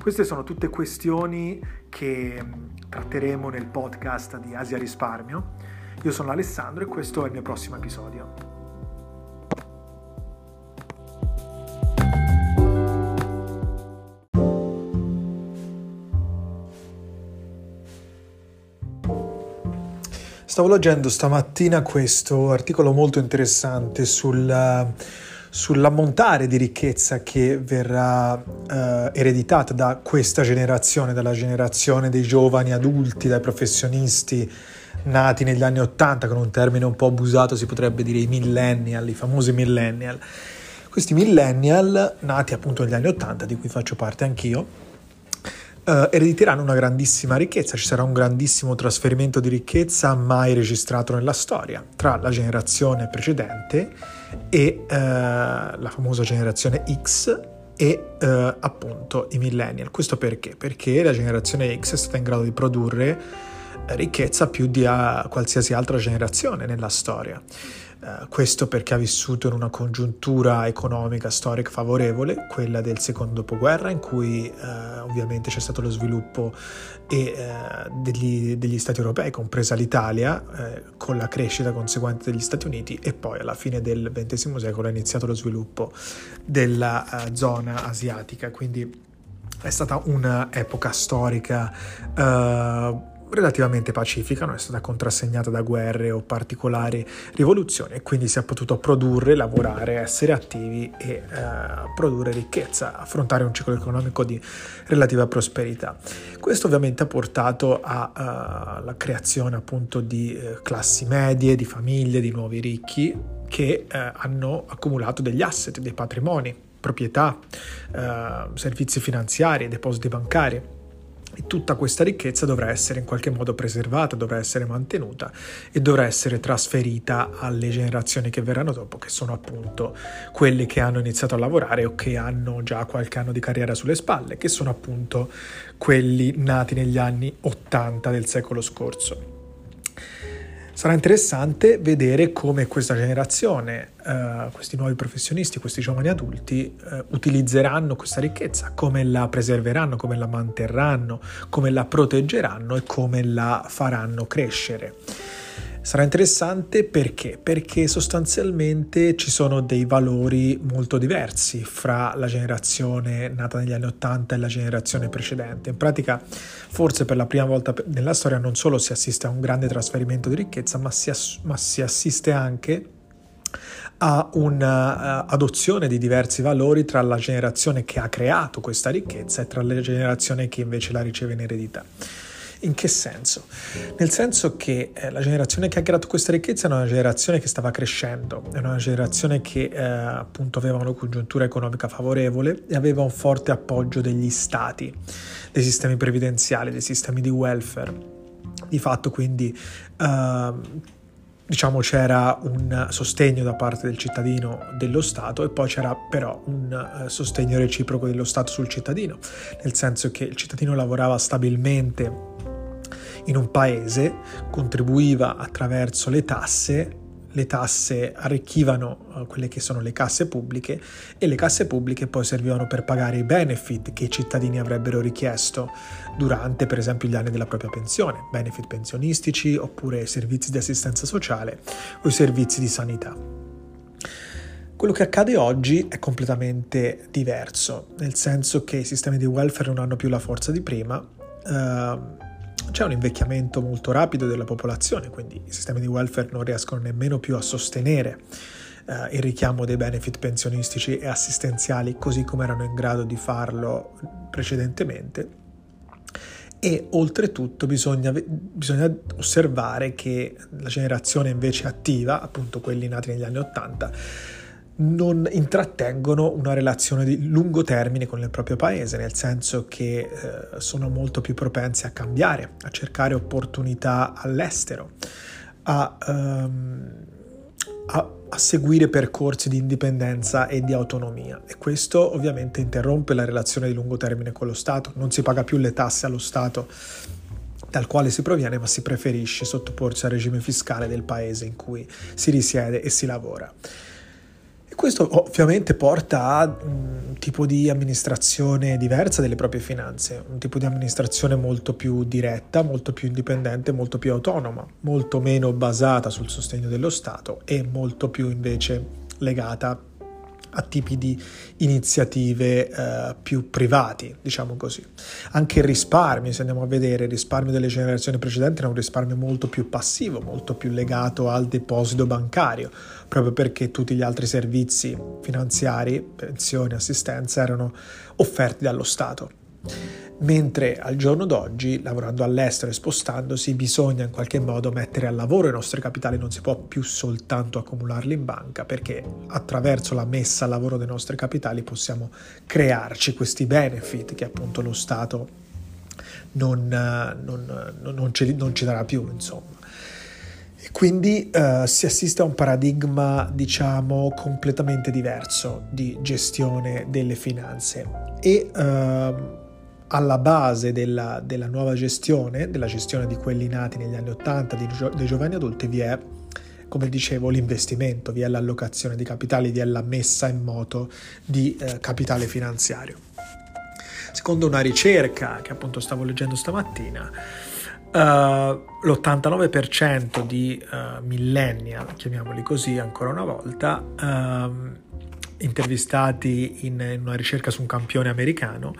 Queste sono tutte questioni che tratteremo nel podcast di Asia Risparmio io sono Alessandro e questo è il mio prossimo episodio. Stavo leggendo stamattina questo articolo molto interessante sul, sull'ammontare di ricchezza che verrà uh, ereditata da questa generazione, dalla generazione dei giovani adulti, dai professionisti nati negli anni Ottanta, con un termine un po' abusato si potrebbe dire i millennial, i famosi millennial. Questi millennial, nati appunto negli anni Ottanta, di cui faccio parte anch'io, Uh, erediteranno una grandissima ricchezza, ci sarà un grandissimo trasferimento di ricchezza mai registrato nella storia tra la generazione precedente e uh, la famosa generazione X e uh, appunto i millennial. Questo perché? Perché la generazione X è stata in grado di produrre ricchezza più di qualsiasi altra generazione nella storia. Uh, questo perché ha vissuto in una congiuntura economica storica favorevole, quella del secondo dopoguerra, in cui uh, ovviamente c'è stato lo sviluppo e, uh, degli, degli, stati europei, compresa l'Italia, con la crescita conseguente degli Stati Uniti, e poi alla fine del XX secolo è iniziato lo sviluppo della zona asiatica. Quindi è stata un'epoca storica relativamente pacifica, non è stata contrassegnata da guerre o particolari rivoluzioni e quindi si è potuto produrre, lavorare, essere attivi e eh, produrre ricchezza, affrontare un ciclo economico di relativa prosperità. Questo ovviamente ha portato alla uh, creazione appunto di uh, classi medie, di famiglie, di nuovi ricchi che uh, hanno accumulato degli asset, dei patrimoni, proprietà, servizi finanziari, depositi bancari e tutta questa ricchezza dovrà essere in qualche modo preservata, dovrà essere mantenuta e dovrà essere trasferita alle generazioni che verranno dopo, che sono appunto quelle che hanno iniziato a lavorare o che hanno già qualche anno di carriera sulle spalle, che sono appunto quelli nati negli anni 80 del secolo scorso. Sarà interessante vedere come questa generazione, uh, questi nuovi professionisti, questi giovani adulti uh, utilizzeranno questa ricchezza, come la preserveranno, come la manterranno, come la proteggeranno e come la faranno crescere. Sarà interessante perché? Perché sostanzialmente ci sono dei valori molto diversi fra la generazione nata negli anni 80 e la generazione precedente. In pratica, forse per la prima volta nella storia non solo si assiste a un grande trasferimento di ricchezza, ma si, ass- ma si assiste anche a un'adozione uh, di diversi valori tra la generazione che ha creato questa ricchezza e tra la generazione che invece la riceve in eredità. In che senso? Nel senso che eh, la generazione che ha creato questa ricchezza è una generazione che stava crescendo, è una generazione che eh, appunto aveva una congiuntura economica favorevole e aveva un forte appoggio degli stati, dei sistemi previdenziali, dei sistemi di welfare. Di fatto quindi eh, diciamo c'era un sostegno da parte del cittadino dello Stato e poi c'era però un eh, sostegno reciproco dello Stato sul cittadino, nel senso che il cittadino lavorava stabilmente in un paese, contribuiva attraverso le tasse, le tasse arricchivano uh, quelle che sono le casse pubbliche e le casse pubbliche poi servivano per pagare i benefit che i cittadini avrebbero richiesto durante per esempio gli anni della propria pensione, benefit pensionistici oppure servizi di assistenza sociale o i servizi di sanità. Quello che accade oggi è completamente diverso, nel senso che i sistemi di welfare non hanno più la forza di prima, uh, c'è un invecchiamento molto rapido della popolazione, quindi i sistemi di welfare non riescono nemmeno più a sostenere eh, il richiamo dei benefit pensionistici e assistenziali così come erano in grado di farlo precedentemente. E oltretutto bisogna, bisogna osservare che la generazione invece attiva, appunto quelli nati negli anni 80, non intrattengono una relazione di lungo termine con il proprio paese, nel senso che eh, sono molto più propensi a cambiare, a cercare opportunità all'estero, a, um, a, a seguire percorsi di indipendenza e di autonomia e questo ovviamente interrompe la relazione di lungo termine con lo Stato, non si paga più le tasse allo Stato dal quale si proviene, ma si preferisce sottoporsi al regime fiscale del paese in cui si risiede e si lavora. Questo ovviamente porta a un tipo di amministrazione diversa delle proprie finanze, un tipo di amministrazione molto più diretta, molto più indipendente, molto più autonoma, molto meno basata sul sostegno dello Stato e molto più invece legata a tipi di iniziative eh, più privati, diciamo così. Anche il risparmio, se andiamo a vedere, il risparmio delle generazioni precedenti era un risparmio molto più passivo, molto più legato al deposito bancario, proprio perché tutti gli altri servizi finanziari, pensioni, assistenza, erano offerti dallo Stato mentre al giorno d'oggi, lavorando all'estero e spostandosi, bisogna in qualche modo mettere al lavoro i nostri capitali, non si può più soltanto accumularli in banca, perché attraverso la messa a lavoro dei nostri capitali possiamo crearci questi benefit che appunto lo Stato non, non, non, ci, non ci, darà più, insomma. E quindi uh, si assiste a un paradigma, diciamo, completamente diverso di gestione delle finanze e uh, alla base della, della, nuova gestione, della gestione di quelli nati negli anni 80 di, dei giovani adulti, vi è, come dicevo, l'investimento, vi è l'allocazione di capitali, vi è la messa in moto di eh, capitale finanziario. Secondo una ricerca che appunto stavo leggendo stamattina, uh, l'89% di uh, millennial, chiamiamoli così ancora una volta, uh, intervistati in, una ricerca su un campione americano,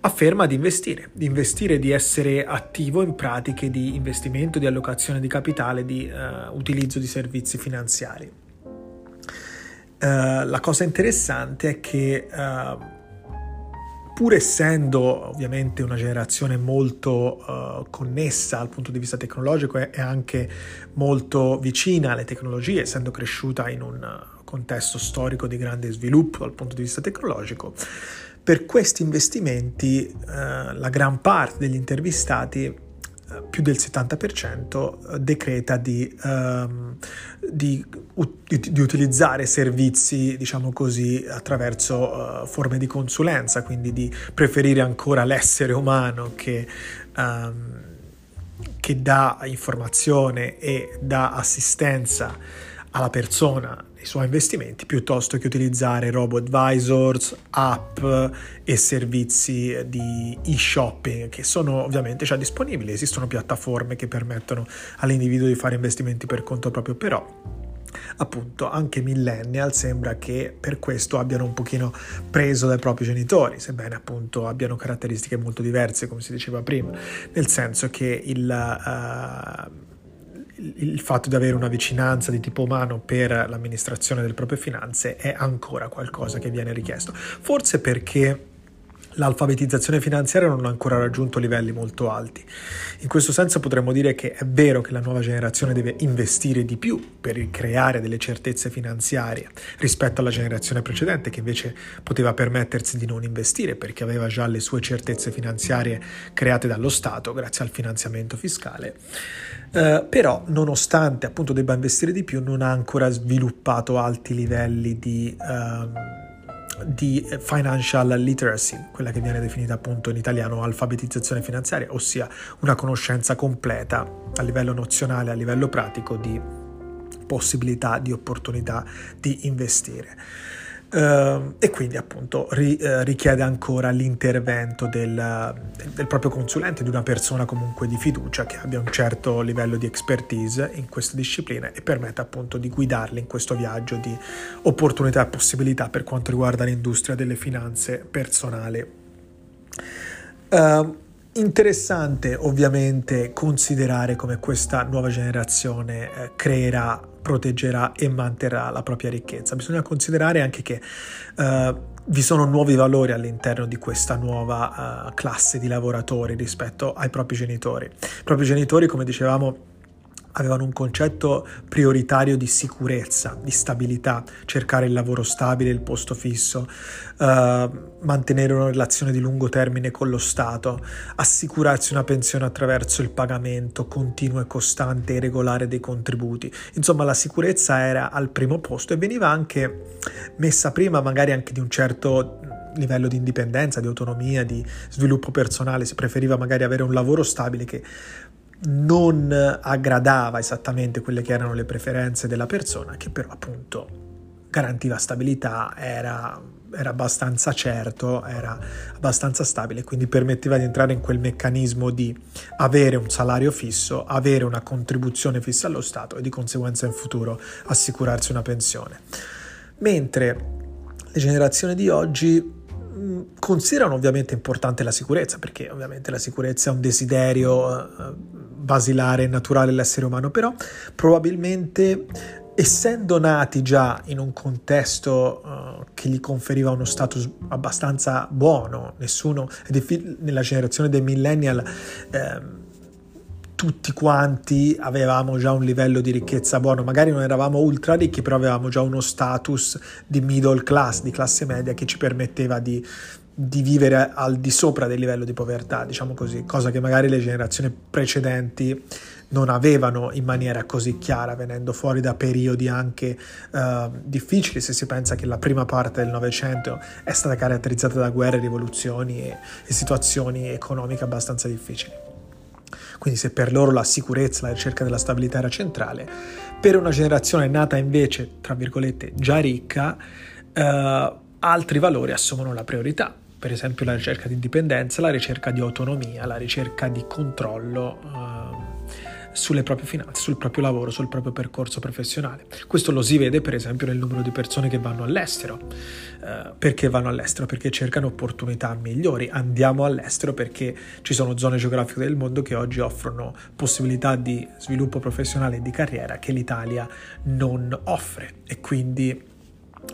afferma di investire, di investire, di essere attivo in pratiche di investimento, di allocazione di capitale, di uh, utilizzo di servizi finanziari. Uh, la cosa interessante è che uh, pur essendo ovviamente una generazione molto uh, connessa dal punto di vista tecnologico e anche molto vicina alle tecnologie, essendo cresciuta in un contesto storico di grande sviluppo dal punto di vista tecnologico, per questi investimenti eh, la gran parte degli intervistati eh, più del 70% decreta di, um, di, di, utilizzare servizi, diciamo così, attraverso uh, forme di consulenza, quindi di preferire ancora l'essere umano che, um, che dà informazione e dà assistenza alla persona i suoi investimenti piuttosto che utilizzare robo advisors, app e servizi di e-shopping che sono ovviamente già disponibili. Esistono piattaforme che permettono all'individuo di fare investimenti per conto proprio, però appunto anche millennial sembra che per questo abbiano un pochino preso dai propri genitori, sebbene appunto abbiano caratteristiche molto diverse come si diceva prima, nel senso che il... Uh, il fatto di avere una vicinanza di tipo umano per l'amministrazione delle proprie finanze è ancora qualcosa che viene richiesto. Forse perché l'alfabetizzazione finanziaria non ha ancora raggiunto livelli molto alti. In questo senso potremmo dire che è vero che la nuova generazione deve investire di più per creare delle certezze finanziarie rispetto alla generazione precedente che invece poteva permettersi di non investire perché aveva già le sue certezze finanziarie create dallo Stato grazie al finanziamento fiscale. Uh, però nonostante appunto debba investire di più non ha ancora sviluppato alti livelli di, uh, di financial literacy, quella che viene definita appunto in italiano alfabetizzazione finanziaria, ossia una conoscenza completa a livello nozionale, a livello pratico di possibilità, di opportunità di investire. Uh, e quindi appunto ri, uh, richiede ancora l'intervento del, del, proprio consulente, di una persona comunque di fiducia che abbia un certo livello di expertise in questa disciplina e permetta appunto di guidarli in questo viaggio di opportunità e possibilità per quanto riguarda l'industria delle finanze personali. Uh, interessante ovviamente considerare come questa nuova generazione eh, creerà proteggerà e manterrà la propria ricchezza. Bisogna considerare anche che uh, vi sono nuovi valori all'interno di questa nuova uh, classe di lavoratori rispetto ai propri genitori. I propri genitori, come dicevamo, avevano un concetto prioritario di sicurezza, di stabilità, cercare il lavoro stabile, il posto fisso, eh, mantenere una relazione di lungo termine con lo Stato, assicurarsi una pensione attraverso il pagamento continuo e costante e regolare dei contributi. Insomma, la sicurezza era al primo posto e veniva anche messa prima magari anche di un certo livello di indipendenza, di autonomia, di sviluppo personale, si preferiva magari avere un lavoro stabile che non aggradava esattamente quelle che erano le preferenze della persona, che però appunto garantiva stabilità, era, era abbastanza certo, era abbastanza stabile, quindi permetteva di entrare in quel meccanismo di avere un salario fisso, avere una contribuzione fissa allo Stato e di conseguenza in futuro assicurarsi una pensione. Mentre le generazioni di oggi considerano ovviamente importante la sicurezza, perché ovviamente la sicurezza è un desiderio eh, basilare e naturale dell'essere umano, però probabilmente essendo nati già in un contesto uh, che gli conferiva uno status abbastanza buono, nessuno, nella generazione dei millennial, eh, tutti quanti avevamo già un livello di ricchezza buono, magari non eravamo ultra ricchi, però avevamo già uno status di middle class, di classe media che ci permetteva di, di vivere al di sopra del livello di povertà, diciamo così, cosa che magari le generazioni precedenti non avevano in maniera così chiara, venendo fuori da periodi anche uh, difficili, se si pensa che la prima parte del Novecento è stata caratterizzata da guerre, rivoluzioni e, e situazioni economiche abbastanza difficili. Quindi se per loro la sicurezza, la ricerca della stabilità era centrale, per una generazione nata invece, tra virgolette, già ricca, uh, altri valori assumono la priorità. Per esempio la ricerca di indipendenza, la ricerca di autonomia, la ricerca di controllo eh, sulle proprie finanze, sul proprio lavoro, sul proprio percorso professionale. Questo lo si vede per esempio nel numero di persone che vanno all'estero. Eh, perché vanno all'estero? Perché cercano opportunità migliori. Andiamo all'estero perché ci sono zone geografiche del mondo che oggi offrono possibilità di sviluppo professionale e di carriera che l'Italia non offre e quindi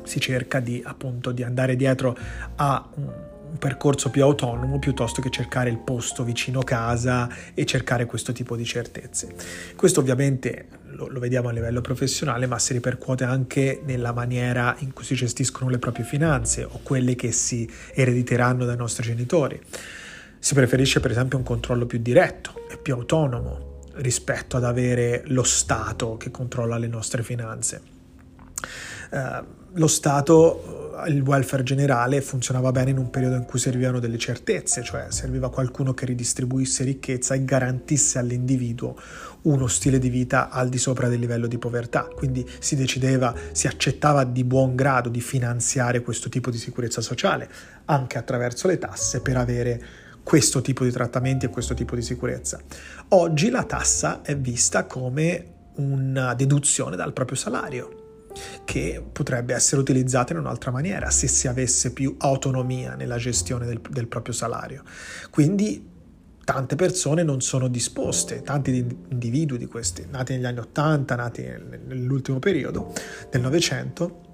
si cerca di appunto di andare dietro a un un percorso più autonomo piuttosto che cercare il posto vicino casa e cercare questo tipo di certezze. Questo ovviamente lo, lo, vediamo a livello professionale, ma si ripercuote anche nella maniera in cui si gestiscono le proprie finanze o quelle che si erediteranno dai nostri genitori. Si preferisce per esempio un controllo più diretto e più autonomo rispetto ad avere lo Stato che controlla le nostre finanze. Uh, lo Stato, il welfare generale funzionava bene in un periodo in cui servivano delle certezze, cioè serviva qualcuno che ridistribuisse ricchezza e garantisse all'individuo uno stile di vita al di sopra del livello di povertà. Quindi si decideva, si accettava di buon grado di finanziare questo tipo di sicurezza sociale, anche attraverso le tasse, per avere questo tipo di trattamenti e questo tipo di sicurezza. Oggi la tassa è vista come una deduzione dal proprio salario che potrebbe essere utilizzata in un'altra maniera se si avesse più autonomia nella gestione del, del proprio salario. Quindi tante persone non sono disposte, tanti individui di questi, nati negli anni 80, nati nell'ultimo periodo del Novecento,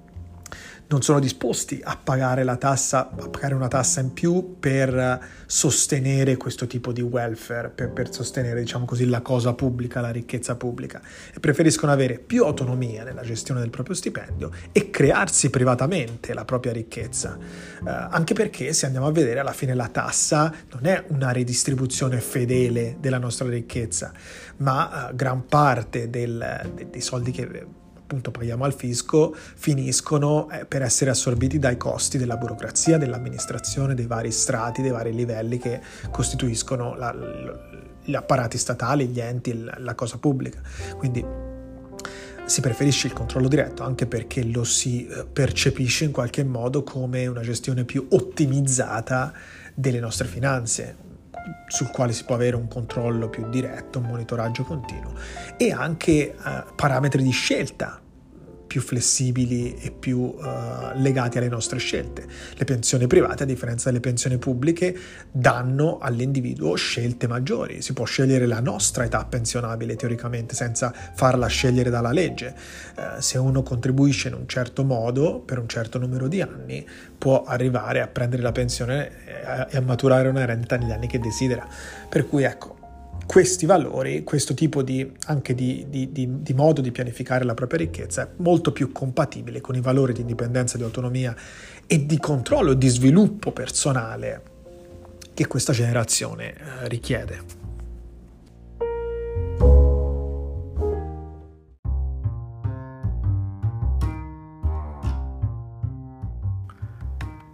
non sono disposti a pagare la tassa, a pagare una tassa in più per sostenere questo tipo di welfare, per, per sostenere, diciamo così, la cosa pubblica, la ricchezza pubblica e preferiscono avere più autonomia nella gestione del proprio stipendio e crearsi privatamente la propria ricchezza. Eh, anche perché, se andiamo a vedere, alla fine la tassa non è una ridistribuzione fedele della nostra ricchezza, ma eh, gran parte del, de, dei soldi che appunto paghiamo al fisco finiscono eh, per essere assorbiti dai costi della burocrazia, dell'amministrazione, dei vari strati, dei vari livelli che costituiscono la, gli apparati statali, gli enti, la cosa pubblica. Quindi si preferisce il controllo diretto anche perché lo si eh, percepisce in qualche modo come una gestione più ottimizzata delle nostre finanze, sul quale si può avere un controllo più diretto, un monitoraggio continuo e anche eh, parametri di scelta più flessibili e più uh, legati alle nostre scelte. Le pensioni private, a differenza delle pensioni pubbliche, danno all'individuo scelte maggiori. Si può scegliere la nostra età pensionabile teoricamente senza farla scegliere dalla legge. Uh, se uno contribuisce in un certo modo per un certo numero di anni, può arrivare a prendere la pensione e a, e a maturare una renta negli anni che desidera. Per cui ecco, questi valori, questo tipo di, anche di, di, di, modo di pianificare la propria ricchezza è molto più compatibile con i valori di indipendenza, di autonomia e di controllo e di sviluppo personale che questa generazione eh, richiede.